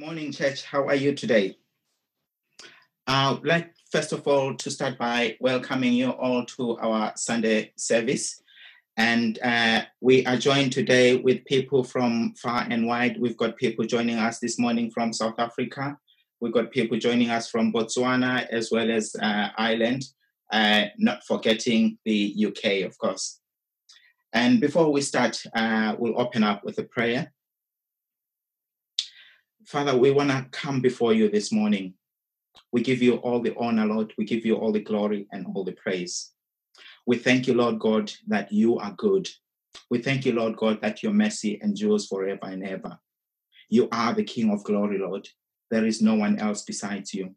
morning, church. How are you today? Uh, I'd like, first of all, to start by welcoming you all to our Sunday service. And uh, we are joined today with people from far and wide. We've got people joining us this morning from South Africa. We've got people joining us from Botswana as well as uh, Ireland, uh, not forgetting the UK, of course. And before we start, uh, we'll open up with a prayer. Father, we want to come before you this morning. We give you all the honor, Lord. We give you all the glory and all the praise. We thank you, Lord God, that you are good. We thank you, Lord God, that your mercy endures forever and ever. You are the King of glory, Lord. There is no one else besides you.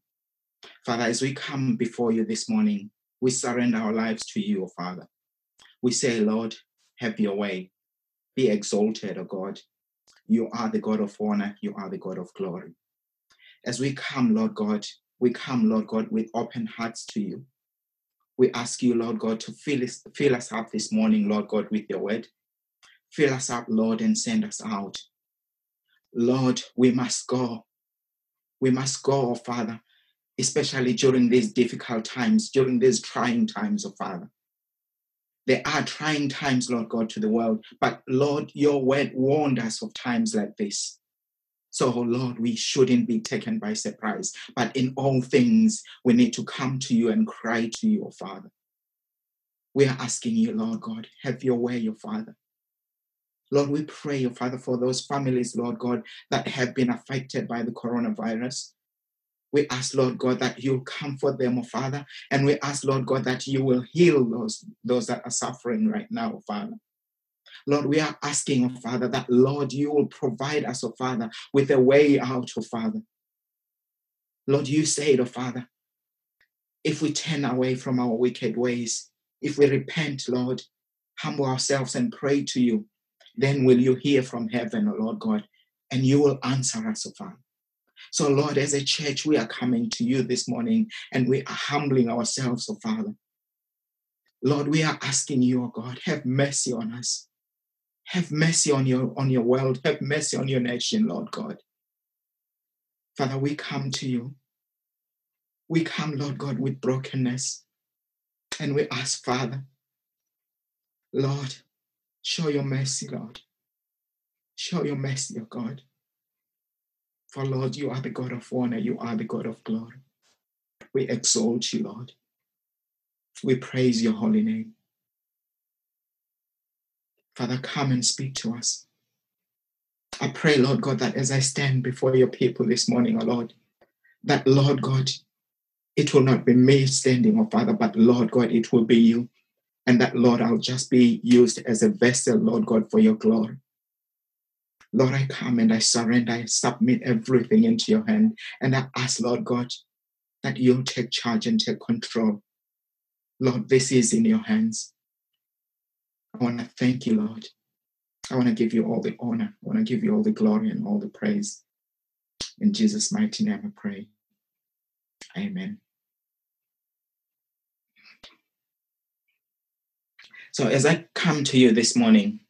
Father, as we come before you this morning, we surrender our lives to you, O Father. We say, Lord, have your way. Be exalted, O God. You are the God of honor. You are the God of glory. As we come, Lord God, we come, Lord God, with open hearts to you. We ask you, Lord God, to fill us, fill us up this morning, Lord God, with your word. Fill us up, Lord, and send us out. Lord, we must go. We must go, oh Father, especially during these difficult times, during these trying times, oh Father. There are trying times, Lord God, to the world, but Lord, your word warned us of times like this. So, oh Lord, we shouldn't be taken by surprise. But in all things, we need to come to you and cry to you, oh Father. We are asking you, Lord God, have your way, your Father. Lord, we pray, your Father, for those families, Lord God, that have been affected by the coronavirus. We ask, Lord God, that you comfort them, oh Father. And we ask, Lord God, that you will heal those, those that are suffering right now, oh Father. Lord, we are asking, oh Father, that Lord, you will provide us, oh Father, with a way out, oh Father. Lord, you said, oh Father, if we turn away from our wicked ways, if we repent, Lord, humble ourselves and pray to you, then will you hear from heaven, oh Lord God, and you will answer us, oh Father. So, Lord, as a church, we are coming to you this morning and we are humbling ourselves, oh Father. Lord, we are asking you, oh God, have mercy on us. Have mercy on your, on your world. Have mercy on your nation, Lord God. Father, we come to you. We come, Lord God, with brokenness. And we ask, Father, Lord, show your mercy, Lord. Show your mercy, O oh God. For, Lord, you are the God of honor. You are the God of glory. We exalt you, Lord. We praise your holy name. Father, come and speak to us. I pray, Lord God, that as I stand before your people this morning, oh Lord, that, Lord God, it will not be me standing, oh Father, but Lord God, it will be you. And that, Lord, I'll just be used as a vessel, Lord God, for your glory. Lord, I come and I surrender, I submit everything into your hand. And I ask, Lord God, that you'll take charge and take control. Lord, this is in your hands. I want to thank you, Lord. I want to give you all the honor. I want to give you all the glory and all the praise. In Jesus' mighty name I pray. Amen. So, as I come to you this morning,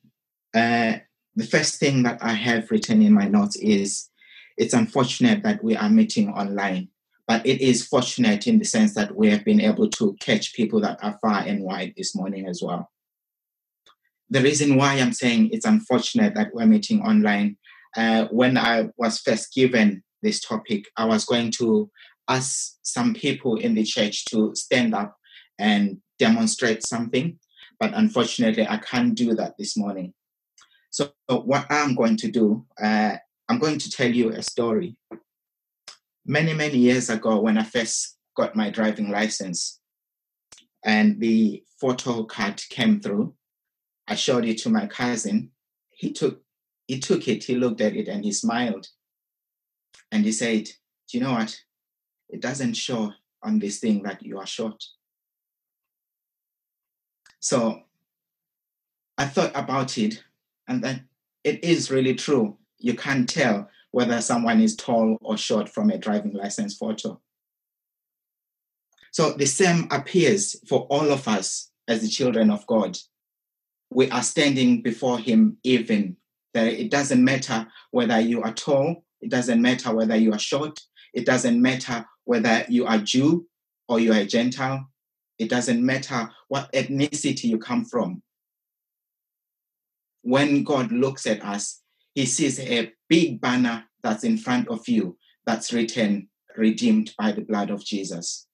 uh, the first thing that I have written in my notes is it's unfortunate that we are meeting online, but it is fortunate in the sense that we have been able to catch people that are far and wide this morning as well the reason why I'm saying it's unfortunate that we're meeting online, uh, when I was first given this topic, I was going to ask some people in the church to stand up and demonstrate something, but unfortunately, I can't do that this morning. So, what I'm going to do, uh, I'm going to tell you a story. Many, many years ago, when I first got my driving license, and the photo card came through, I showed it to my cousin. He took he took it, he looked at it and he smiled. And he said, Do you know what? It doesn't show on this thing that you are short. So I thought about it, and then it is really true. You can't tell whether someone is tall or short from a driving license photo. So the same appears for all of us as the children of God we are standing before Him even. That it doesn't matter whether you are tall It doesn't matter whether you are short. It doesn't matter whether you are Jew or you are Gentile. It doesn't matter what ethnicity you come from. When God looks at us, he sees a big banner that's in front of you that's written, redeemed by the blood of Jesus.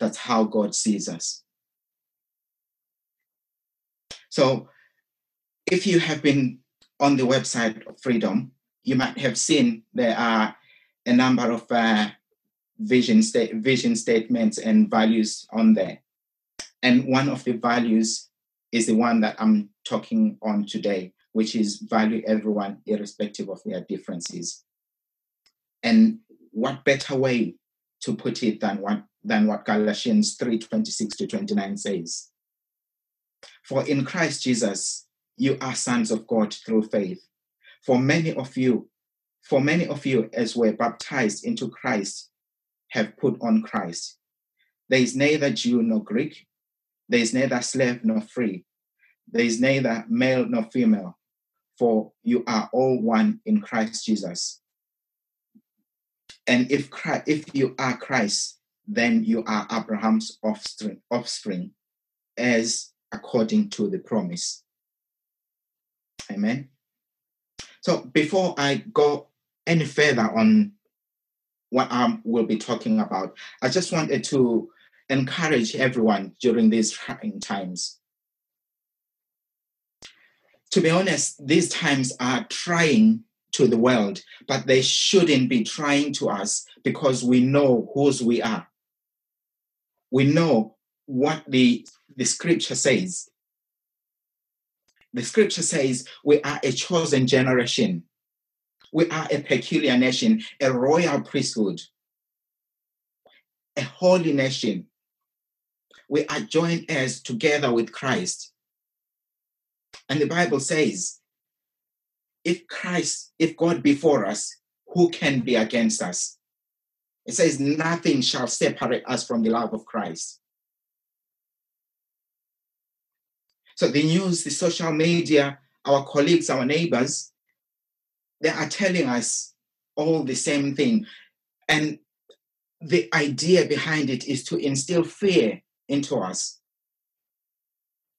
That's how God sees us. So, if you have been on the website of Freedom, you might have seen there are a number of uh, vision, sta- vision statements and values on there. And one of the values is the one that I'm talking on today, which is value everyone irrespective of their differences. And what better way to put it than what, than what Galatians 3 26 to 29 says? For in Christ Jesus, you are sons of God through faith. For many of you, for many of you, as were baptized into Christ, have put on Christ. There is neither Jew nor Greek, there is neither slave nor free, there is neither male nor female, for you are all one in Christ Jesus. And if Christ, if you are Christ, then you are Abraham's offspring, offspring, as according to the promise. Amen. So before I go any further on what I will be talking about, I just wanted to encourage everyone during these trying times. To be honest, these times are trying to the world, but they shouldn't be trying to us because we know whose we are. We know what the, the scripture says. The scripture says we are a chosen generation. We are a peculiar nation, a royal priesthood, a holy nation. We are joined as together with Christ. And the Bible says, if Christ, if God be for us, who can be against us? It says, nothing shall separate us from the love of Christ. So the news, the social media, our colleagues, our neighbors, they are telling us all the same thing. And the idea behind it is to instill fear into us.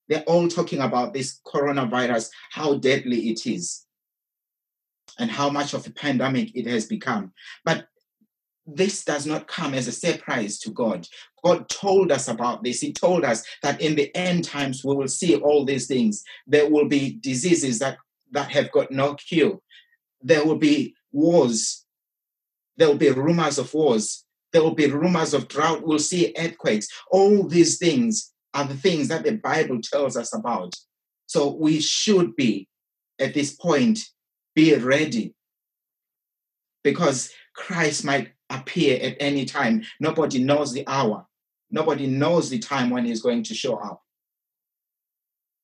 They're all talking about this coronavirus, how deadly it is, and how much of a pandemic it has become. But this does not come as a surprise to God. God told us about this. He told us that in the end times we will see all these things. There will be diseases that, that have got no cure. There will be wars. There will be rumors of wars. There will be rumors of drought. We'll see earthquakes. All these things are the things that the Bible tells us about. So we should be, at this point, be ready because Christ might appear at any time. Nobody knows the hour. Nobody knows the time when he's going to show up.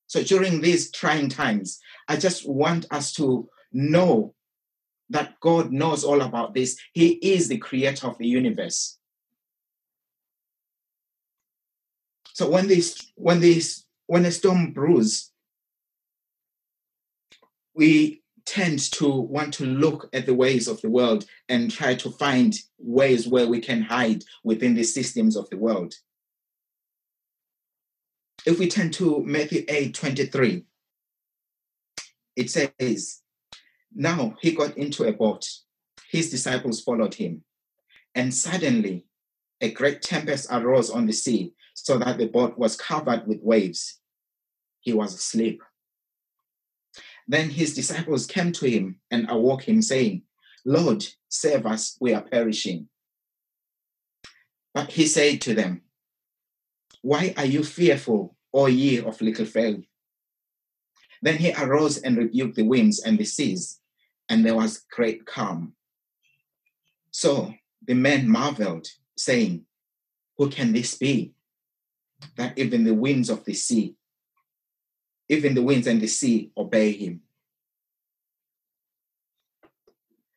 So during these trying times, I just want us to know that God knows all about this. He is the creator of the universe. So when this, when this, when a storm brews, we tend to want to look at the ways of the world and try to find ways where we can hide within the systems of the world. If we turn to Matthew 8 23, it says, Now he got into a boat, his disciples followed him, and suddenly a great tempest arose on the sea, so that the boat was covered with waves. He was asleep. Then his disciples came to him and awoke him, saying, Lord, save us, we are perishing. But he said to them, Why are you fearful, O ye of little faith? Then he arose and rebuked the winds and the seas, and there was great calm. So the men marveled, saying, Who can this be? That even the winds of the sea even the winds and the sea obey him.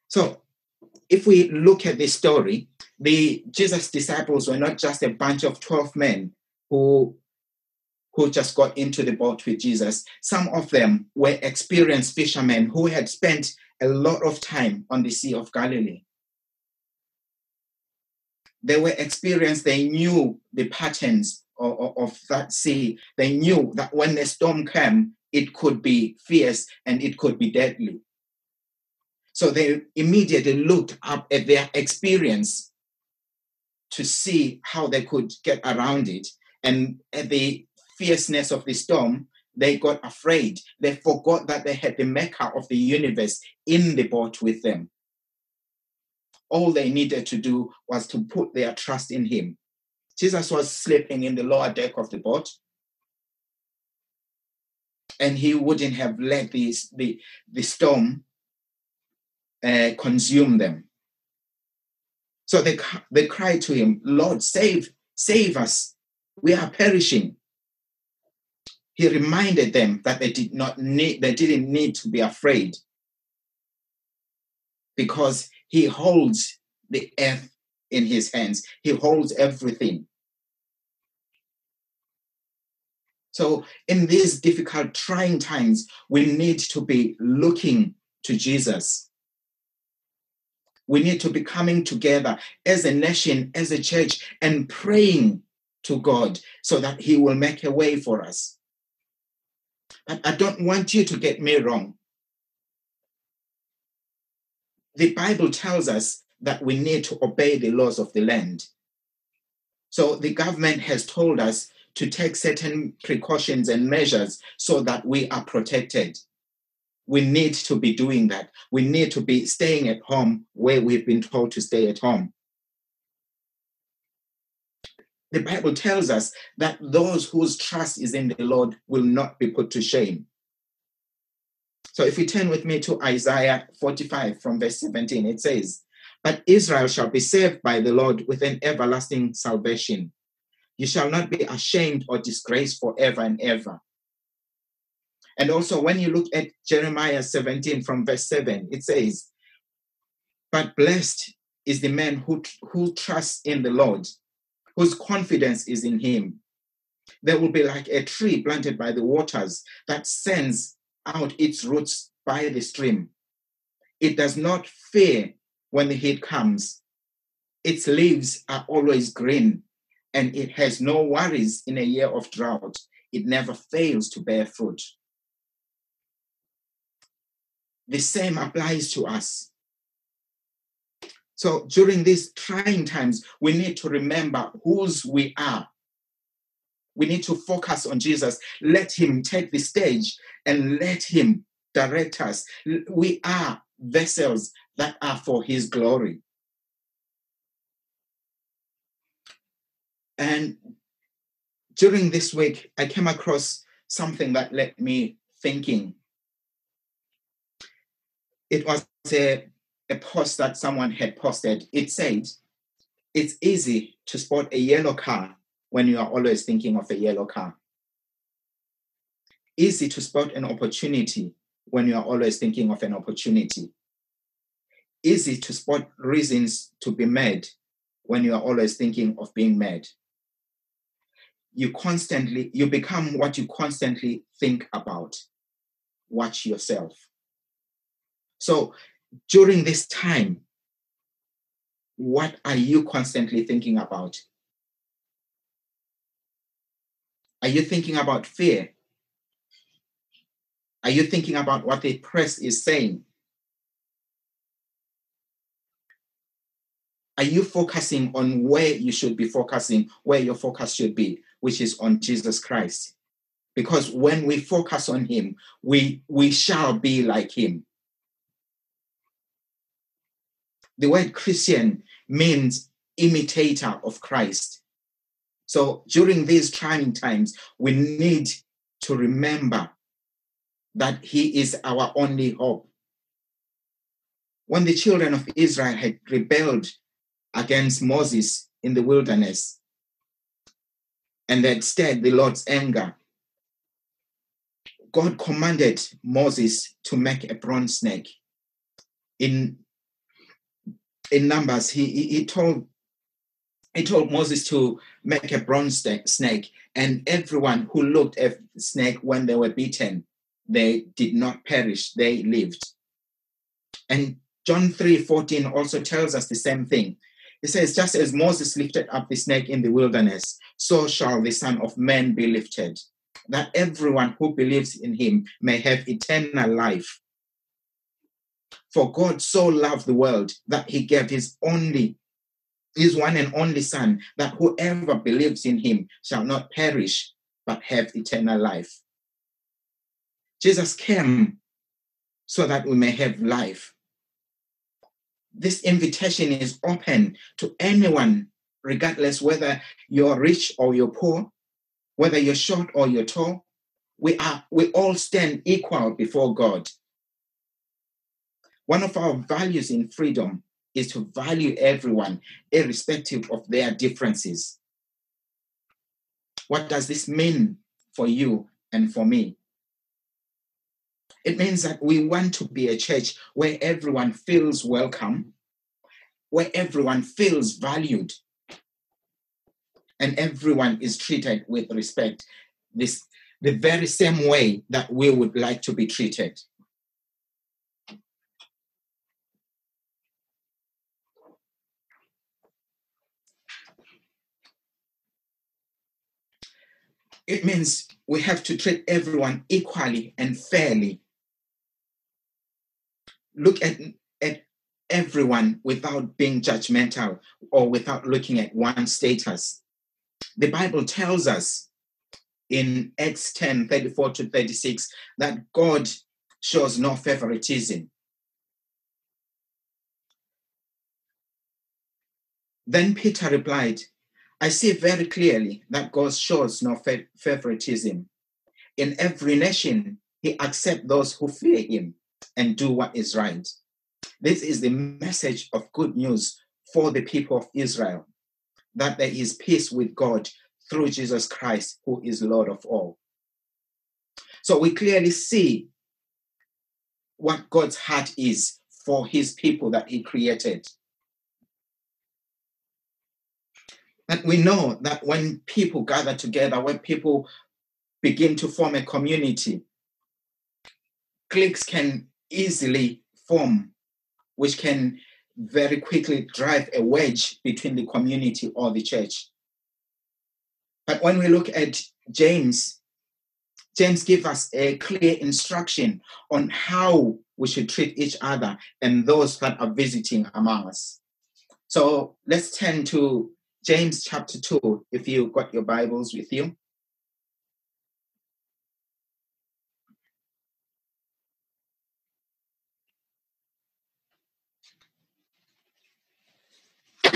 So, if we look at this story, the Jesus disciples were not just a bunch of 12 men who, who just got into the boat with Jesus. Some of them were experienced fishermen who had spent a lot of time on the Sea of Galilee. They were experienced, they knew the patterns of, of, that sea. They knew that when the storm came, it could be fierce and it could be deadly. So they immediately looked up at their experience to see how they could get around it. And at the fierceness of the storm, they got afraid. They forgot that they had the maker of the universe in the boat with them. All they needed to do was to put their trust in him. Jesus was sleeping in the lower deck of the boat. And he wouldn't have let the, the, storm uh, consume them. So they, they cried to him, Lord, save, save us. We are perishing. He reminded them that they did not need, they didn't need to be afraid because he holds the earth in his hands. He holds everything. So, in these difficult, trying times, we need to be looking to Jesus. We need to be coming together as a nation, as a church, and praying to God so that He will make a way for us. But I don't want you to get me wrong. The Bible tells us that we need to obey the laws of the land. So the government has told us to take certain precautions and measures so that we are protected. We need to be doing that. We need to be staying at home where we've been told to stay at home. The Bible tells us that those whose trust is in the Lord will not be put to shame. So if you turn with me to Isaiah 45 from verse 17, it says, But Israel shall be saved by the Lord with an everlasting salvation. You shall not be ashamed or disgraced forever and ever. And also, when you look at Jeremiah 17 from verse 7, it says, But blessed is the man who, who trusts in the Lord, whose confidence is in him. They will be like a tree planted by the waters that sends out its roots by the stream. It does not fear when the heat comes. Its leaves are always green and it has no worries in a year of drought. It never fails to bear fruit. The same applies to us. So during these trying times, we need to remember whose we are. We need to focus on Jesus. Let Him take the stage and let Him direct us. We are vessels that are for His glory. And during this week, I came across something that led me thinking. It was a, a post that someone had posted. It said, It's easy to spot a yellow car when you are always thinking of a yellow car. Easy to spot an opportunity when you are always thinking of an opportunity. Easy to spot reasons to be mad when you are always thinking of being mad you constantly you become what you constantly think about watch yourself so during this time what are you constantly thinking about are you thinking about fear are you thinking about what the press is saying are you focusing on where you should be focusing where your focus should be which is on Jesus Christ. Because when we focus on him, we, we shall be like him. The word Christian means imitator of Christ. So during these trying times, we need to remember that he is our only hope. When the children of Israel had rebelled against Moses in the wilderness, and that stirred the Lord's anger. God commanded Moses to make a bronze snake. In, in Numbers, he, he, he told he told Moses to make a bronze snake, and everyone who looked at the snake when they were beaten, they did not perish, they lived. And John 3 14 also tells us the same thing. It says, Just as Moses lifted up the snake in the wilderness, so shall the Son of Man be lifted, that everyone who believes in him may have eternal life. For God so loved the world that he gave his only, his one and only Son, that whoever believes in him shall not perish, but have eternal life. Jesus came so that we may have life. This invitation is open to anyone, regardless whether you're rich or you're poor, whether you're short or you're tall. We are we all stand equal before God. One of our values in freedom is to value everyone, irrespective of their differences. What does this mean for you and for me? It means that we want to be a church where everyone feels welcome, where everyone feels valued, and everyone is treated with respect. This the very same way that we would like to be treated. It means we have to treat everyone equally and fairly look at, at everyone without being judgmental or without looking at one status. The Bible tells us in Acts 10 34 to 36 that God shows no favoritism. Then Peter replied, I see very clearly that God shows no favoritism. In every nation, he accepts those who fear him and do what is right. This is the message of good news for the people of Israel that there is peace with God through Jesus Christ, who is Lord of all. So we clearly see what God's heart is for his people that he created. We know that when people gather together, when people begin to form a community, cliques can easily form, which can very quickly drive a wedge between the community or the church. But when we look at James, James gives us a clear instruction on how we should treat each other and those that are visiting among us. So let's turn to James chapter 2, if you've got your Bibles with you.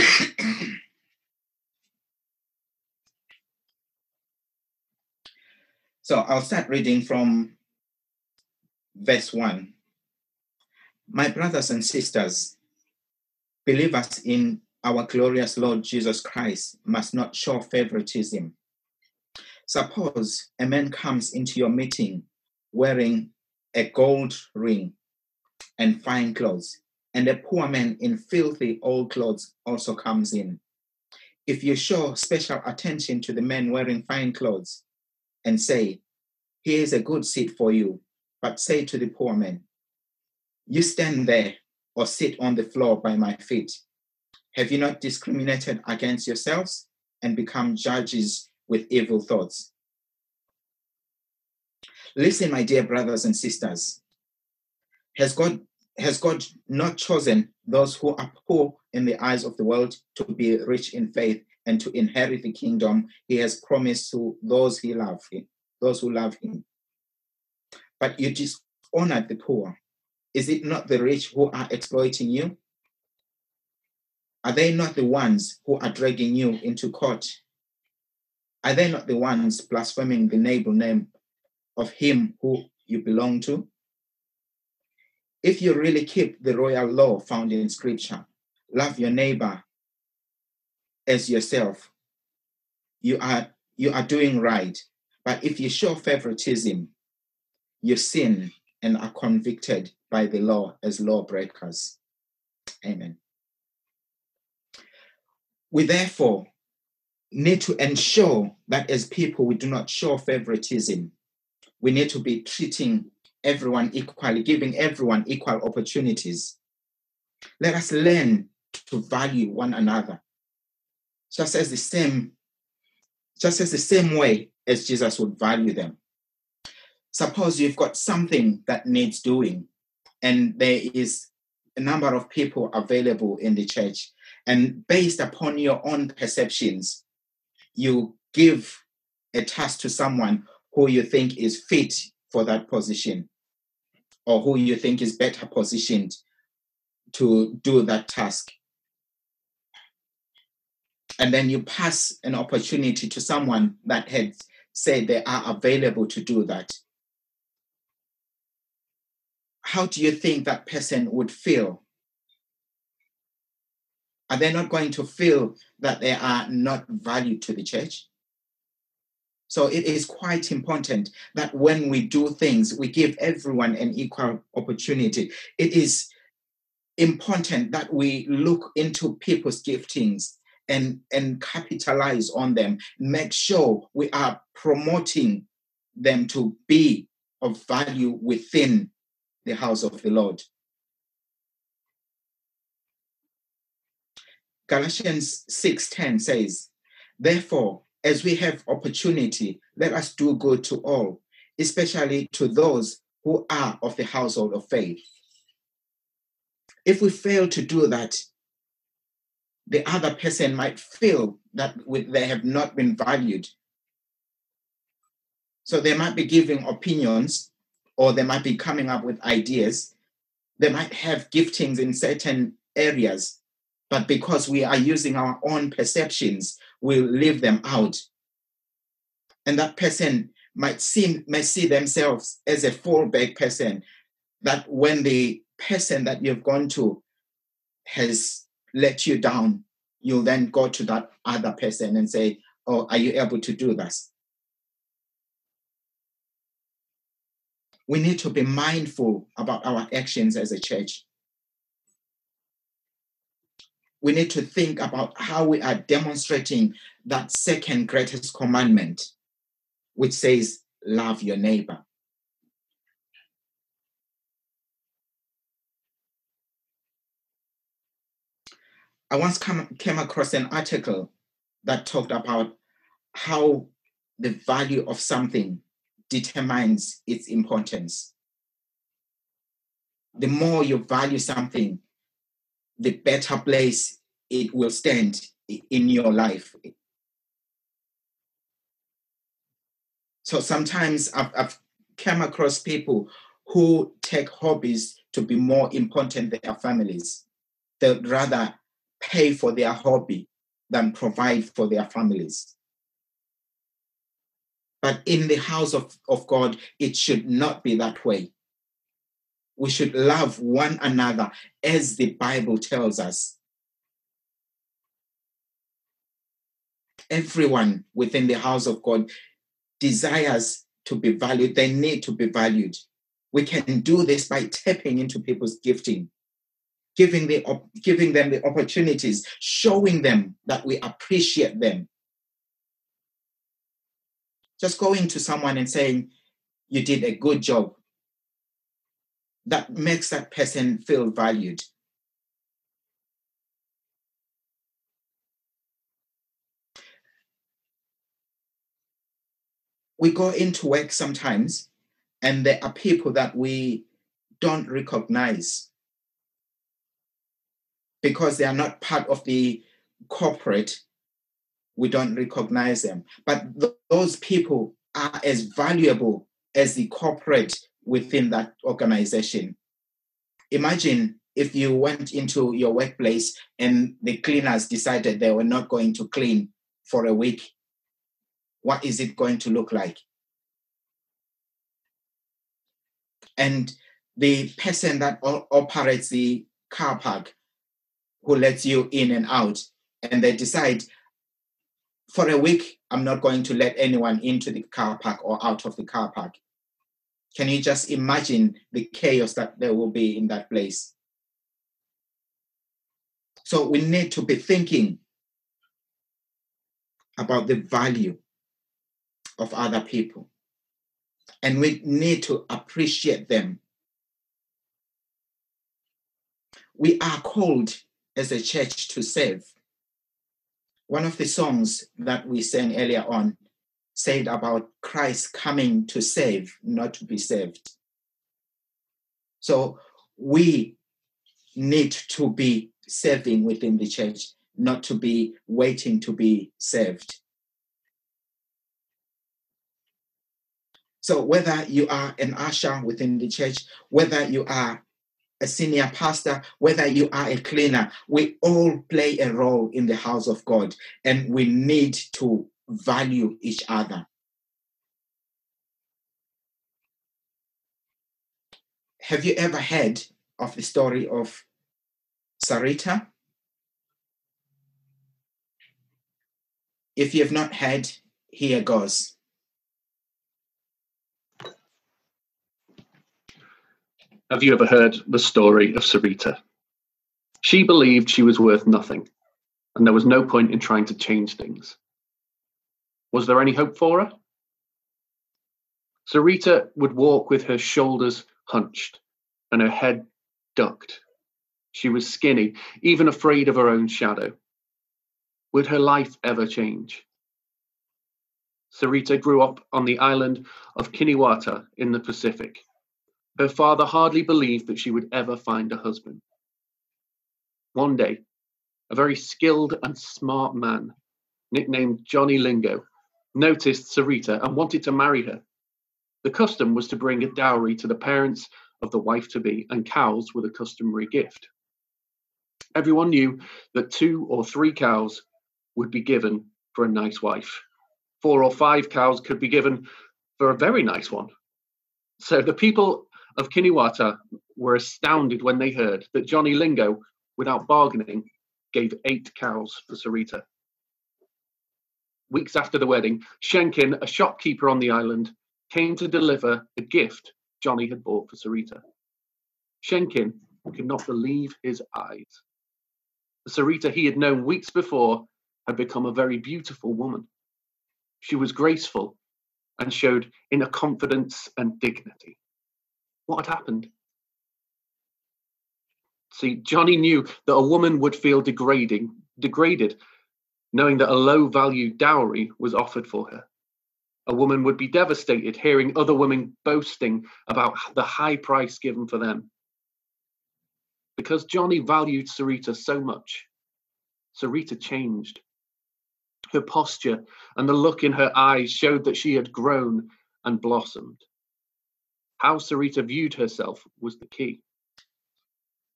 so I'll start reading from verse 1. My brothers and sisters, believers in our glorious Lord Jesus Christ must not show favoritism. Suppose a man comes into your meeting wearing a gold ring and fine clothes, and a poor man in filthy old clothes also comes in. If you show special attention to the man wearing fine clothes and say, Here's a good seat for you, but say to the poor man, You stand there or sit on the floor by my feet. Have you not discriminated against yourselves and become judges with evil thoughts? Listen, my dear brothers and sisters. Has God has God not chosen those who are poor in the eyes of the world to be rich in faith and to inherit the kingdom he has promised to those he love him, those who love him? But you dishonored the poor. Is it not the rich who are exploiting you? Are they not the ones who are dragging you into court? Are they not the ones blaspheming the noble name of him who you belong to? if you really keep the royal law found in scripture, love your neighbor as yourself, you are you are doing right. But if you show favoritism, you sin and are convicted by the law as lawbreakers. Amen. We therefore need to ensure that as people we do not show favoritism. We need to be treating everyone equally, giving everyone equal opportunities. Let us learn to value one another. Just as the same, just as the same way as Jesus would value them. Suppose you've got something that needs doing, and there is a number of people available in the church, and based upon your own perceptions, you give a task to someone who you think is fit for that position or who you think is better positioned to do that task. And then you pass an opportunity to someone that had said they are available to do that. How do you think that person would feel? Are they not going to feel that they are not valued to the church? So it is quite important that when we do things, we give everyone an equal opportunity. It is important that we look into people's giftings and, and capitalize on them, make sure we are promoting them to be of value within the house of the Lord. Galatians 6:10 says, Therefore, as we have opportunity, let us do good to all, especially to those who are of the household of faith. If we fail to do that, the other person might feel that they have not been valued. So they might be giving opinions or they might be coming up with ideas. They might have giftings in certain areas, but because we are using our own perceptions, we'll leave them out. And that person might see, may see themselves as a fallback person, that when the person that you've gone to has let you down, you'll then go to that other person and say, Oh, are you able to do this? We need to be mindful about our actions as a church we need to think about how we are demonstrating that second greatest commandment, which says, Love your neighbor. I once come, came across an article that talked about how the value of something determines its importance. The more you value something, the better place it will stand in your life. So sometimes I've, I've come across people who take hobbies to be more important than their families. They'd rather pay for their hobby than provide for their families. But in the house of, of God, it should not be that way we should love one another as the Bible tells us. Everyone within the house of God desires to be valued, they need to be valued. We can do this by tapping into people's gifting, giving, the, giving them the opportunities, showing them that we appreciate them. Just going to someone and saying, You did a good job that makes that person feel valued. We go into work sometimes, and there are people that we don't recognize because they are not part of the corporate. We don't recognize them. But th- those people are as valuable as the corporate within that organization. Imagine if you went into your workplace and the cleaners decided they were not going to clean for a week. What is it going to look like? And the person that operates the car park who lets you in and out, and they decide for a week, I'm not going to let anyone into the car park or out of the car park. Can you just imagine the chaos that there will be in that place? So we need to be thinking about the value of other people. And we need to appreciate them. we are called as a church to serve. One of the songs that we sang earlier on said about Christ coming to save, not to be saved. So we need to be serving within the church, not to be waiting to be saved. So whether you are an usher within the church, whether you are a senior pastor, whether you are a cleaner, we all play a role in the house of God and we need to value each other. Have you ever heard of the story of Sarita? If you have not heard, here goes. Have you ever heard the story of Sarita? She believed she was worth nothing, and there was no point in trying to change things. Was there any hope for her? Sarita would walk with her shoulders hunched and her head ducked. She was skinny, even afraid of her own shadow. Would her life ever change? Sarita grew up on the island of Kiniwata in the Pacific. Her father hardly believed that she would ever find a husband. One day, a very skilled and smart man, nicknamed Johnny Lingo, noticed Sarita and wanted to marry her. The custom was to bring a dowry to the parents of the wife to be, and cows were the customary gift. Everyone knew that two or three cows would be given for a nice wife. Four or five cows could be given for a very nice one. So the people of Kiniwata were astounded when they heard that Johnny Lingo, without bargaining, gave eight cows for Sarita. Weeks after the wedding, Shenkin, a shopkeeper on the island, came to deliver a gift Johnny had bought for Sarita. Shenkin could not believe his eyes. The Sarita he had known weeks before had become a very beautiful woman. She was graceful and showed inner confidence and dignity. What had happened? See, Johnny knew that a woman would feel degrading, degraded, knowing that a low value dowry was offered for her. A woman would be devastated hearing other women boasting about the high price given for them. Because Johnny valued Sarita so much, Sarita changed. Her posture and the look in her eyes showed that she had grown and blossomed. How Sarita viewed herself was the key.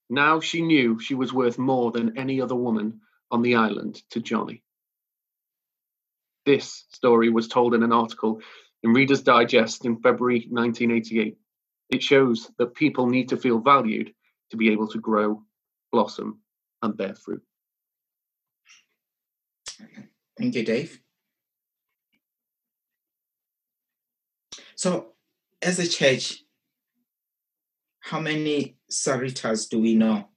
Now she knew she was worth more than any other woman on the island to Johnny. This story was told in an article in Reader's Digest in February 1988. It shows that people need to feel valued to be able to grow, blossom, and bear fruit. Thank you, Dave. So, as a church, how many Saritas do we know?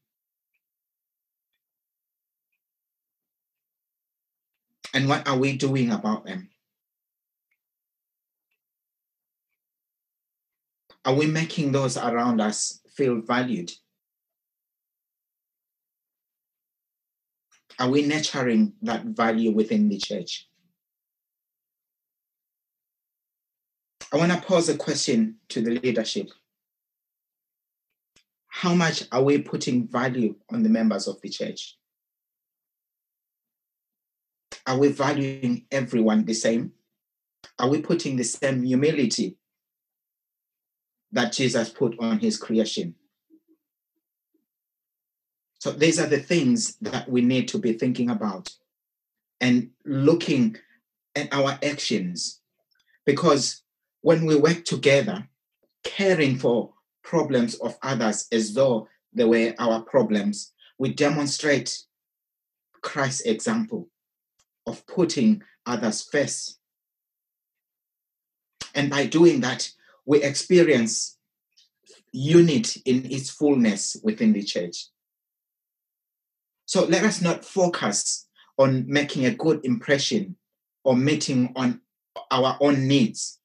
And what are we doing about them? Are we making those around us feel valued? Are we nurturing that value within the church? I want to pose a question to the leadership. How much are we putting value on the members of the church? Are we valuing everyone the same? Are we putting the same humility that Jesus put on his creation? So these are the things that we need to be thinking about and looking at our actions because when we work together, caring for problems of others as though they were our problems, we demonstrate Christ's example of putting others first. And by doing that, we experience unity in its fullness within the church. So let us not focus on making a good impression or meeting on our own needs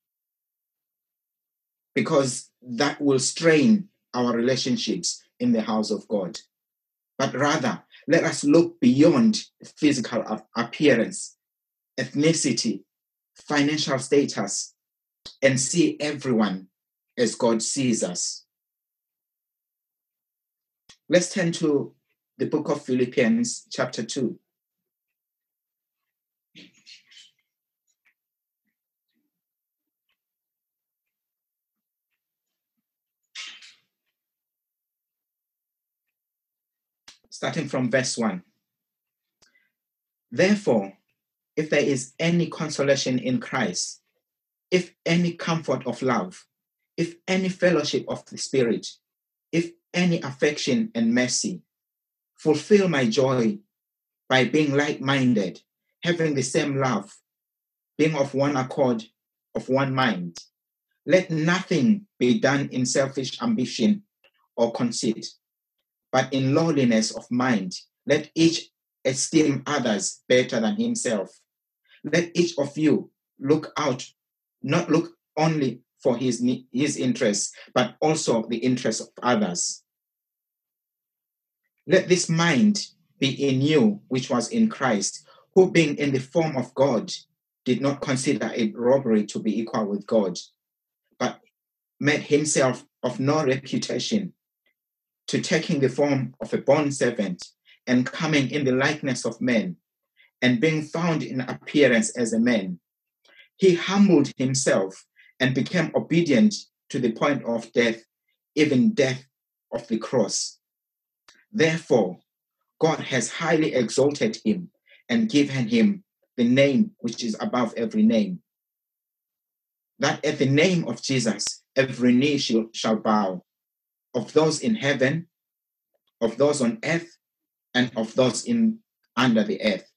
because that will strain our relationships in the house of God. but rather let us look beyond physical appearance, ethnicity, financial status, and see everyone as God sees us. Let's turn to the book of Philippians, chapter 2. Starting from verse 1. Therefore, if there is any consolation in Christ, if any comfort of love, if any fellowship of the Spirit, if any affection and mercy, fulfill my joy by being like minded, having the same love, being of one accord, of one mind. Let nothing be done in selfish ambition or conceit, but in lowliness of mind, let each esteem others better than himself. Let each of you look out, not look only for his, his interests, but also the interests of others. Let this mind be in you, which was in Christ, who being in the form of God, did not consider it robbery to be equal with God, but made himself of no reputation, to taking the form of a bond servant and coming in the likeness of men, and being found in appearance as a man, he humbled himself and became obedient to the point of death, even death of the cross. Therefore, God has highly exalted him and given him the name which is above every name. That at the name of Jesus, every knee shall, bow, of those in heaven, of those on earth, and of those in under the earth.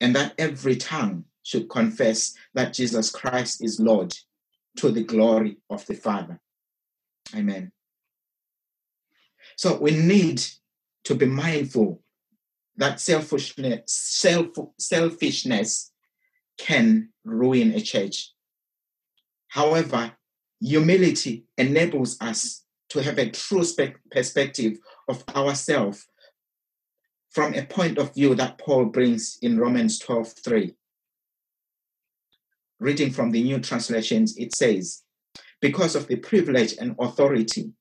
And that every tongue should confess that Jesus Christ is Lord to the glory of the Father. Amen. So we need to be mindful that selfishness, self, selfishness can ruin a church. However, humility enables us to have a true perspective of ourselves from a point of view that Paul brings in Romans 12 3. Reading from the New Translations, it says, Because of the privilege and authority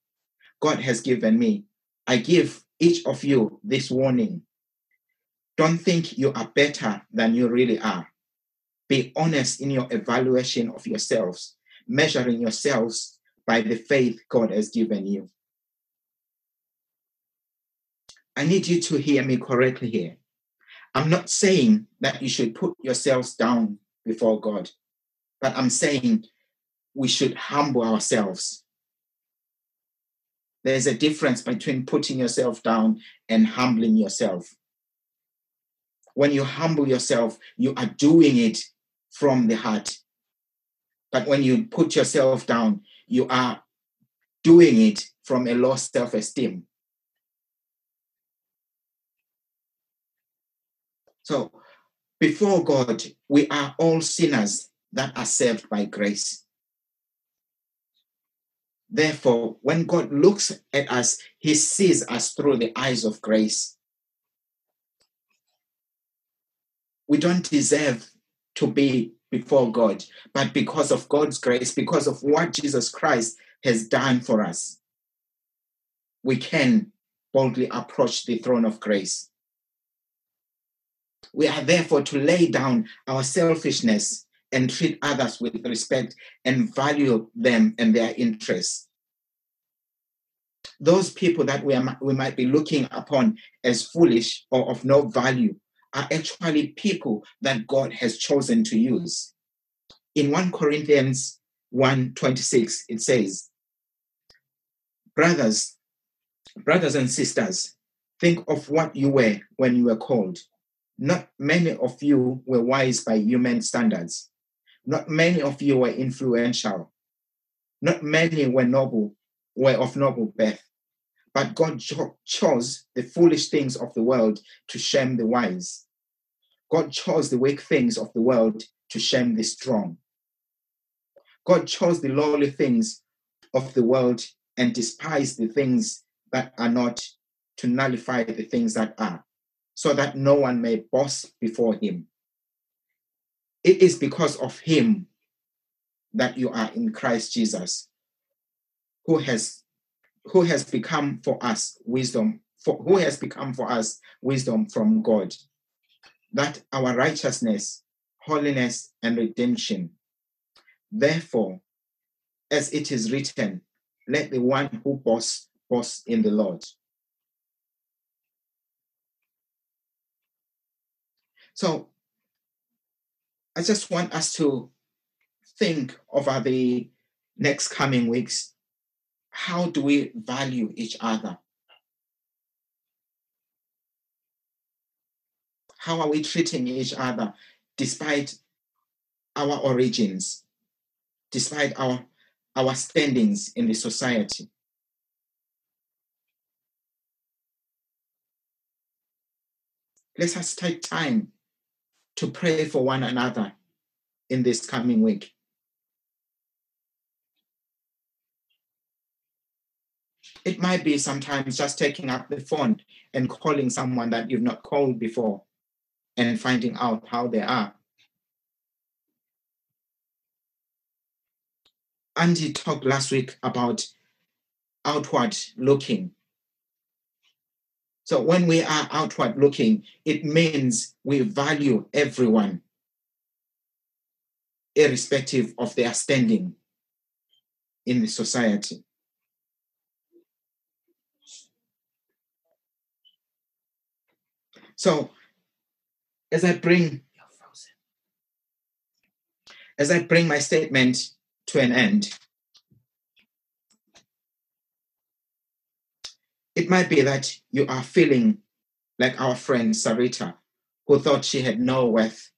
God has given me, I give each of you this warning. Don't think you are better than you really are. Be honest in your evaluation of yourselves, measuring yourselves by the faith God has given you. I need you to hear me correctly here. I'm not saying that you should put yourselves down before God. But I'm saying we should humble ourselves. There's a difference between putting yourself down and humbling yourself. When you humble yourself, you are doing it from the heart. But when you put yourself down, you are doing it from a low self esteem. So, before God, we are all sinners that are saved by grace. Therefore, when God looks at us, he sees us through the eyes of grace. We don't deserve to be before God, but because of God's grace, because of what Jesus Christ has done for us, we can boldly approach the throne of grace. We are therefore to lay down our selfishness and treat others with respect and value them and their interests. Those people that we, are, we might be looking upon as foolish or of no value are actually people that God has chosen to use. In 1 Corinthians 1:26 it says, Brothers, brothers and sisters, think of what you were when you were called. Not many of you were wise by human standards. Not many of you were influential. Not many were noble, were of noble birth. But God cho- chose the foolish things of the world to shame the wise. God chose the weak things of the world to shame the strong. God chose the lowly things of the world and despised the things that are not to nullify the things that are, so that no one may boast before him. It is because of him that you are in Christ Jesus, who has who has become for us wisdom, for who has become for us wisdom from God, that our righteousness, holiness, and redemption. Therefore, as it is written, let the one who boasts boast in the Lord. So I just want us to think over the next coming weeks. How do we value each other? How are we treating each other despite our origins, despite our, our standings in the society? Let us take time to pray for one another in this coming week. It might be sometimes just taking up the phone and calling someone that you've not called before and finding out how they are. Andy talked last week about outward looking. So when we are outward looking, it means we value everyone, irrespective of their standing in the society. So as I bring as I bring my statement to an end, It might be that you are feeling like our friend Sarita, who thought she had no worth.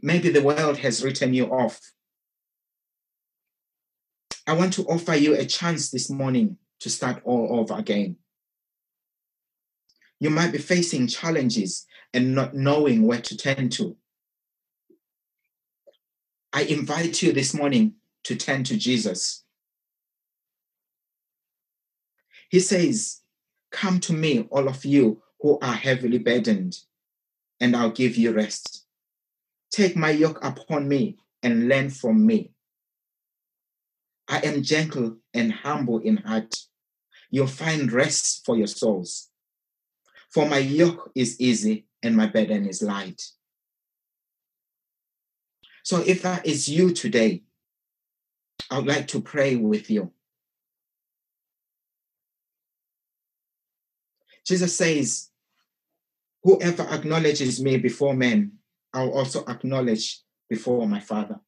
Maybe the world has written you off. I want to offer you a chance this morning to start all over again. You might be facing challenges and not knowing where to turn to. I invite you this morning to turn to Jesus. He says, Come to me, all of you who are heavily burdened, and I'll give you rest. Take my yoke upon me and learn from me. I am gentle and humble in heart. You'll find rest for your souls. For my yoke is easy and my burden is light. So, if that is you today, I would like to pray with you. Jesus says, Whoever acknowledges me before men, I'll also acknowledge before my Father.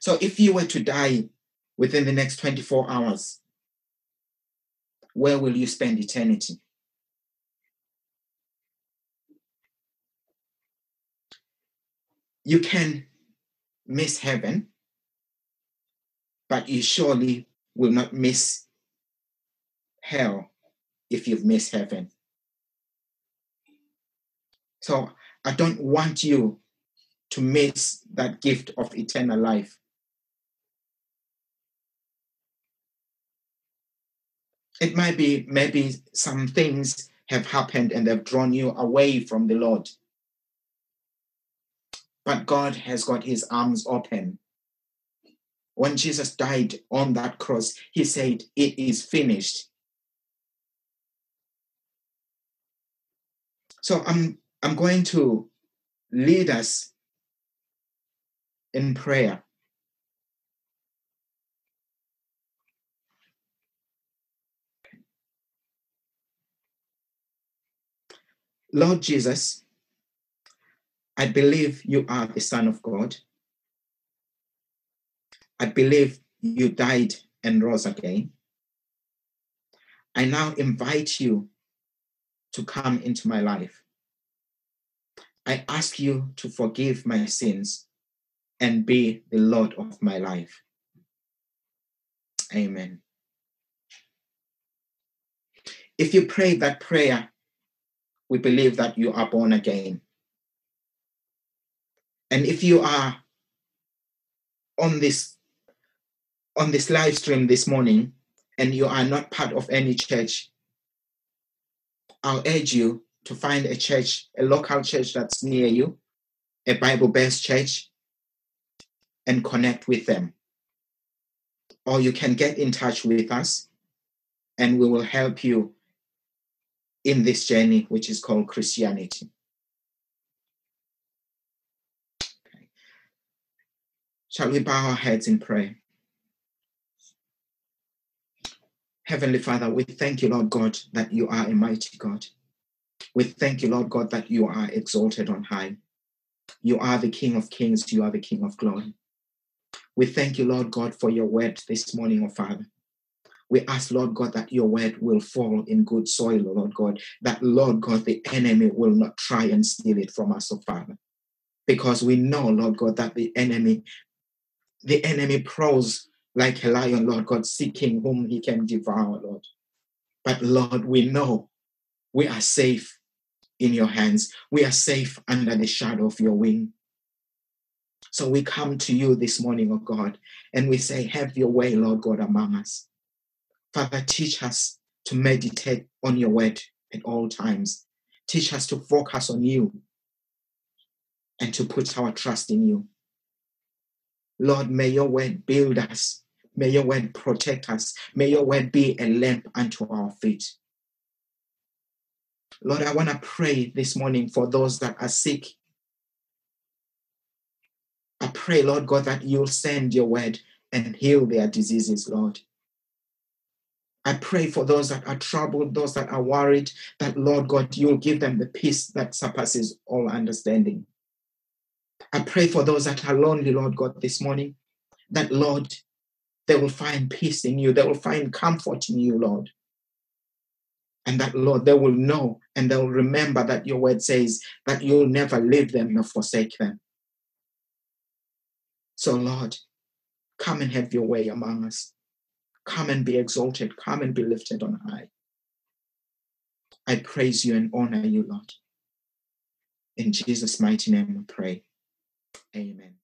So if you were to die within the next 24 hours, where will you spend eternity? You can miss heaven, but you surely will not miss hell if you've missed heaven. So I don't want you to miss that gift of eternal life. It might be maybe some things have happened and they've drawn you away from the Lord. But God has got his arms open. When Jesus died on that cross, he said, It is finished. So I'm I'm going to lead us in prayer. Lord Jesus, I believe you are the Son of God. I believe you died and rose again. I now invite you to come into my life. I ask you to forgive my sins and be the Lord of my life. Amen. If you pray that prayer, we believe that you are born again. And if you are on this on this live stream this morning and you are not part of any church, I'll urge you to find a church, a local church that's near you, a Bible based church, and connect with them. Or you can get in touch with us and we will help you in this journey, which is called Christianity. Okay. Shall we bow our heads in prayer? Heavenly Father, we thank you, Lord God, that you are a mighty God. We thank you, Lord God, that you are exalted on high. You are the King of kings, you are the King of glory. We thank you, Lord God, for your word this morning, oh Father. We ask, Lord God, that your word will fall in good soil, Lord God, that, Lord God, the enemy will not try and steal it from us, oh Father. Because we know, Lord God, that the enemy, the enemy prowls like a lion, Lord God, seeking whom he can devour, Lord. But Lord, we know we are safe in your hands. We are safe under the shadow of your wing. So we come to you this morning, oh God, and we say, Have your way, Lord God, among us. Father, teach us to meditate on your word at all times. Teach us to focus on you and to put our trust in you. Lord, may your word build us. May your word protect us. May your word be a lamp unto our feet. Lord, I want to pray this morning for those that are sick I pray, Lord God, that you'll send your word and heal their diseases, Lord. I pray for those that are troubled, those that are worried, that, Lord God, you'll give them the peace that surpasses all understanding. I pray for those that are lonely, Lord God, this morning, that, Lord, they will find peace in you. They will find comfort in you, Lord. And that, Lord, they will know and they'll remember that your word says that you'll never leave them nor forsake them. So, Lord, come and have your way among us. Come and be exalted. Come and be lifted on high. I praise you and honor you, Lord. In Jesus' mighty name we pray. Amen.